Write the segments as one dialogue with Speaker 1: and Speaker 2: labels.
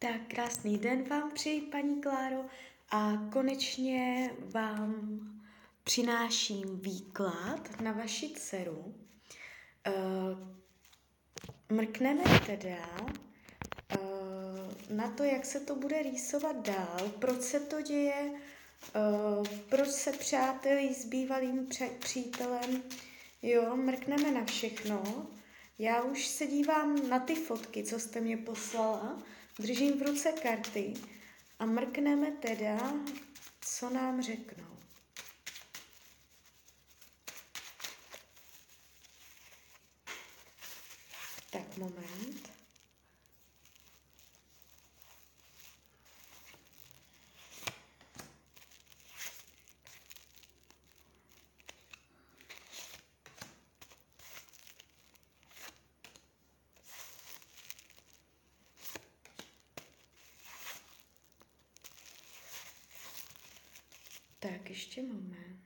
Speaker 1: Tak krásný den vám přeji, paní Kláro, a konečně vám přináším výklad na vaši dceru. Eh, mrkneme teda eh, na to, jak se to bude rýsovat dál, proč se to děje, eh, proč se přátelí s bývalým přítelem. Jo, mrkneme na všechno. Já už se dívám na ty fotky, co jste mě poslala Držím v ruce karty a mrkneme teda, co nám řeknou. Tak moment. Tak, ještě moment.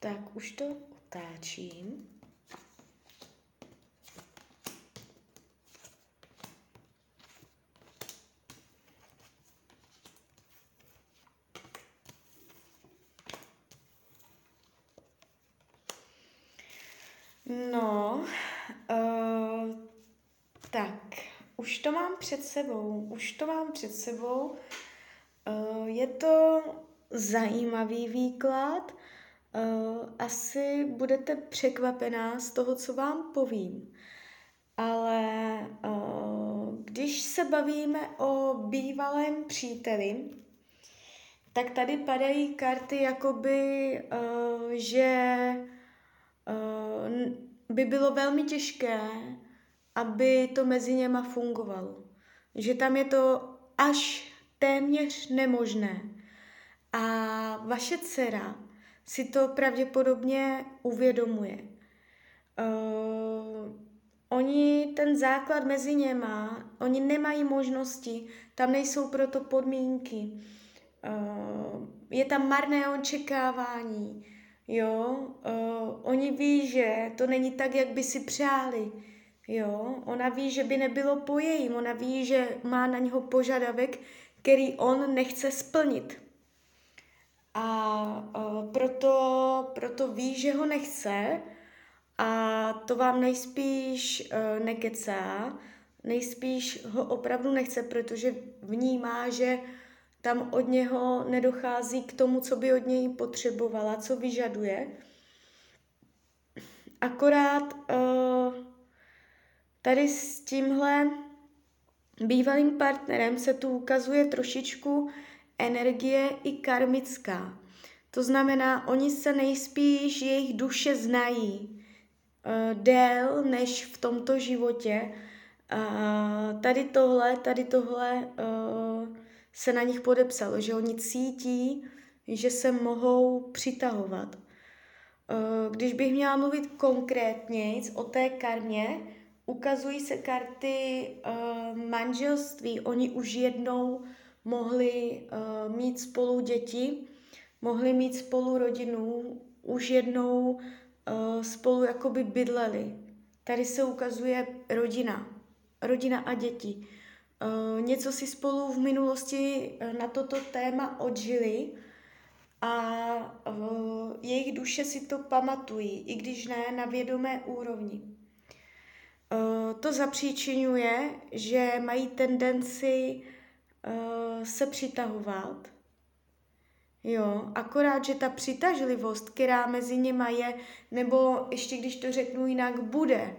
Speaker 1: Tak, už to otáčím. No, uh, tak, už to mám před sebou, už to mám před sebou. Uh, je to zajímavý výklad. Uh, asi budete překvapená z toho, co vám povím. Ale uh, když se bavíme o bývalém příteli, tak tady padají karty jakoby, že by bylo velmi těžké, aby to mezi něma fungovalo. Že tam je to až téměř nemožné. A vaše dcera si to pravděpodobně uvědomuje. Uh, oni ten základ mezi něma, oni nemají možnosti, tam nejsou proto podmínky. Uh, je tam marné očekávání jo, uh, oni ví, že to není tak, jak by si přáli, jo, ona ví, že by nebylo po jejím, ona ví, že má na něho požadavek, který on nechce splnit. A uh, proto, proto ví, že ho nechce a to vám nejspíš uh, nekecá, nejspíš ho opravdu nechce, protože vnímá, že tam od něho nedochází k tomu, co by od něj potřebovala, co vyžaduje. Akorát uh, tady s tímhle bývalým partnerem se tu ukazuje trošičku energie i karmická. To znamená, oni se nejspíš, jejich duše znají uh, dél než v tomto životě. Uh, tady tohle, tady tohle uh, se na nich podepsalo, že oni cítí, že se mohou přitahovat. Eh, když bych měla mluvit konkrétně o té karmě, ukazují se karty eh, manželství. Oni už jednou mohli eh, mít spolu děti, mohli mít spolu rodinu, už jednou spolu jakoby bydleli. Tady se ukazuje rodina, rodina a děti. Uh, něco si spolu v minulosti uh, na toto téma odžili a uh, jejich duše si to pamatují, i když ne na vědomé úrovni. Uh, to zapříčinuje, že mají tendenci uh, se přitahovat. Jo, akorát, že ta přitažlivost, která mezi něma je, nebo ještě když to řeknu jinak, bude,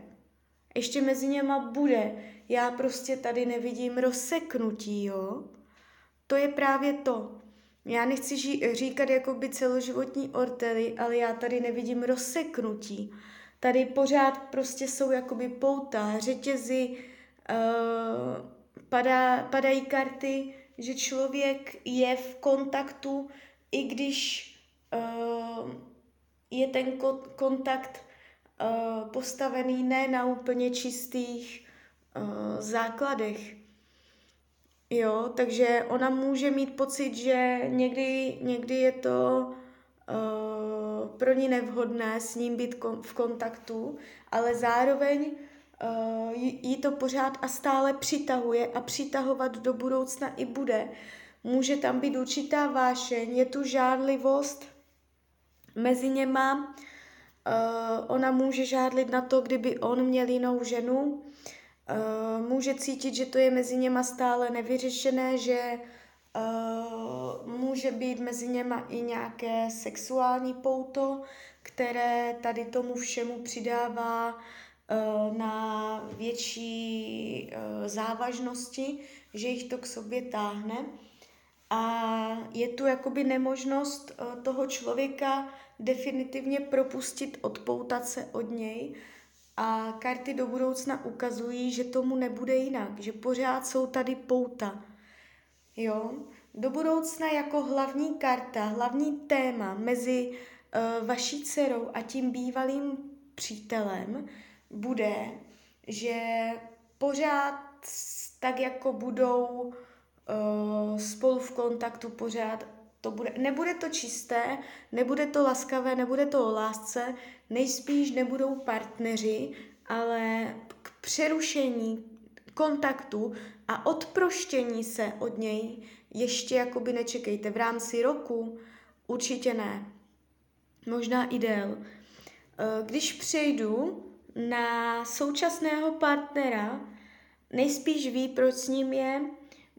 Speaker 1: ještě mezi něma bude, já prostě tady nevidím rozseknutí, jo. To je právě to. Já nechci ži- říkat jakoby celoživotní ortely, ale já tady nevidím rozseknutí. Tady pořád prostě jsou jakoby pouta, řetězy, uh, padá, padají karty, že člověk je v kontaktu, i když uh, je ten kontakt uh, postavený ne na úplně čistých uh, základech. Jo, takže ona může mít pocit, že někdy, někdy je to uh, pro ní nevhodné s ním být kon- v kontaktu, ale zároveň uh, jí to pořád a stále přitahuje a přitahovat do budoucna i bude. Může tam být určitá vášeň, je tu žádlivost mezi něma, uh, ona může žádlit na to, kdyby on měl jinou ženu, Uh, může cítit, že to je mezi něma stále nevyřešené, že uh, může být mezi něma i nějaké sexuální pouto, které tady tomu všemu přidává uh, na větší uh, závažnosti, že jich to k sobě táhne. A je tu jakoby nemožnost toho člověka definitivně propustit, odpoutat se od něj, a karty do budoucna ukazují, že tomu nebude jinak, že pořád jsou tady pouta. Jo? Do budoucna jako hlavní karta, hlavní téma mezi uh, vaší dcerou a tím bývalým přítelem bude, že pořád tak jako budou uh, spolu v kontaktu pořád to bude, nebude to čisté, nebude to laskavé, nebude to o lásce, nejspíš nebudou partneři, ale k přerušení kontaktu a odproštění se od něj ještě jakoby nečekejte. V rámci roku určitě ne. Možná i dél. Eh, když přejdu na současného partnera, nejspíš ví, proč s ním je,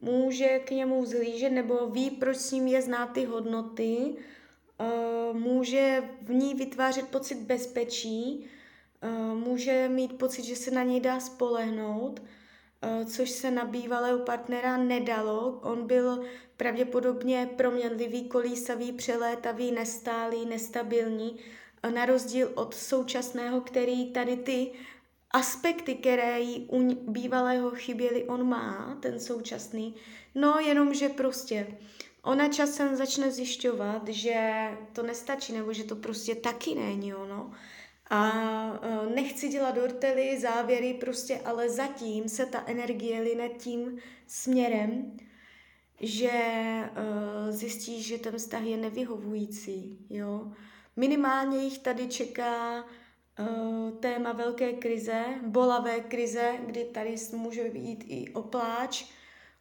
Speaker 1: může k němu vzhlížet nebo ví, proč s ním je znát ty hodnoty, uh, může v ní vytvářet pocit bezpečí, uh, může mít pocit, že se na něj dá spolehnout, což se na bývalého partnera nedalo. On byl pravděpodobně proměnlivý, kolísavý, přelétavý, nestálý, nestabilní, na rozdíl od současného, který tady ty aspekty, které jí u bývalého chyběly, on má, ten současný, no jenom, že prostě ona časem začne zjišťovat, že to nestačí, nebo že to prostě taky není ono. A uh, nechci dělat dortely, závěry prostě, ale zatím se ta energie line tím směrem, že uh, zjistí, že ten vztah je nevyhovující, jo. Minimálně jich tady čeká Eh, téma velké krize, bolavé krize, kdy tady může být i o pláč,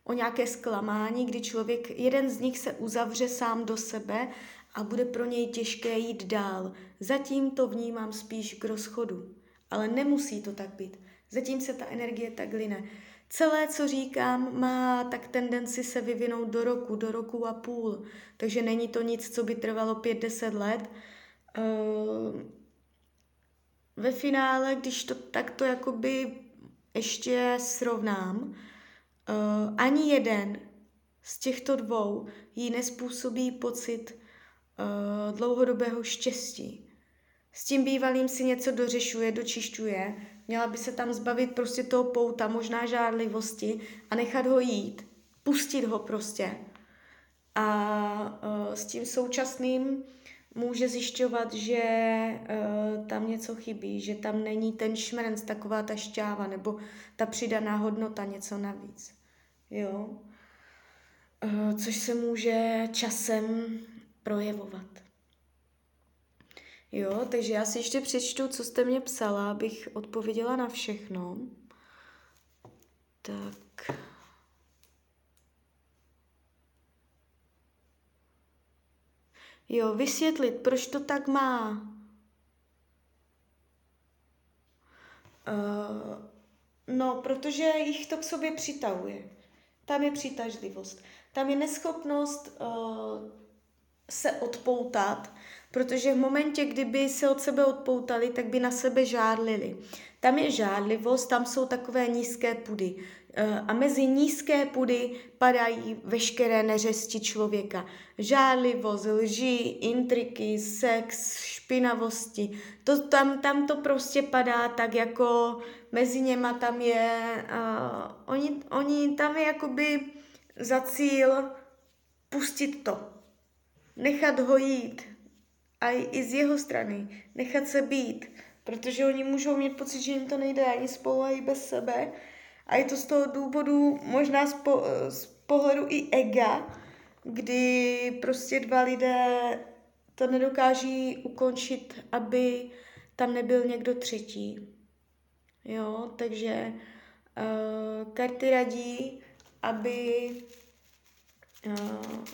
Speaker 1: o nějaké zklamání, kdy člověk, jeden z nich se uzavře sám do sebe a bude pro něj těžké jít dál. Zatím to vnímám spíš k rozchodu, ale nemusí to tak být. Zatím se ta energie tak line. Celé, co říkám, má tak tendenci se vyvinout do roku, do roku a půl. Takže není to nic, co by trvalo 5-10 let. Uh, ve finále, když to takto jakoby ještě srovnám, uh, ani jeden z těchto dvou jí nespůsobí pocit uh, dlouhodobého štěstí. S tím bývalým si něco dořešuje, dočišťuje, měla by se tam zbavit prostě toho pouta, možná žádlivosti a nechat ho jít, pustit ho prostě. A uh, s tím současným může zjišťovat, že uh, tam něco chybí, že tam není ten šmrnc, taková ta šťáva nebo ta přidaná hodnota, něco navíc. Jo? Což se může časem projevovat. Jo, takže já si ještě přečtu, co jste mě psala, abych odpověděla na všechno. Tak. Jo, vysvětlit, proč to tak má. Uh, no, protože jich to k sobě přitahuje. Tam je přitažlivost. Tam je neschopnost uh, se odpoutat, protože v momentě, kdyby se od sebe odpoutali, tak by na sebe žádlili. Tam je žádlivost, tam jsou takové nízké pudy. Eh, a mezi nízké pudy padají veškeré neřesti člověka. Žádlivost, lži, intriky, sex, špinavosti. To, tam, tam to prostě padá tak jako mezi něma tam je, uh, oni, oni tam je jakoby za cíl pustit to. Nechat ho jít. A i z jeho strany. Nechat se být. Protože oni můžou mít pocit, že jim to nejde ani spolu, ani bez sebe a je to z toho důvodu možná spo, pohledu i ega, kdy prostě dva lidé to nedokáží ukončit, aby tam nebyl někdo třetí. Jo, takže uh, karty radí, aby uh,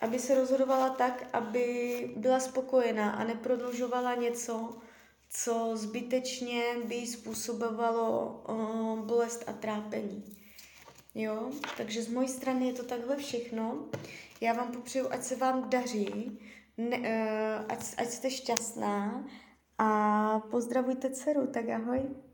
Speaker 1: aby se rozhodovala tak, aby byla spokojená a neprodlužovala něco, co zbytečně by způsobovalo uh, bolest a trápení. Jo, takže z mojí strany je to takhle všechno. Já vám popřeju, ať se vám daří, ne, uh, ať, ať jste šťastná a pozdravujte dceru, tak ahoj.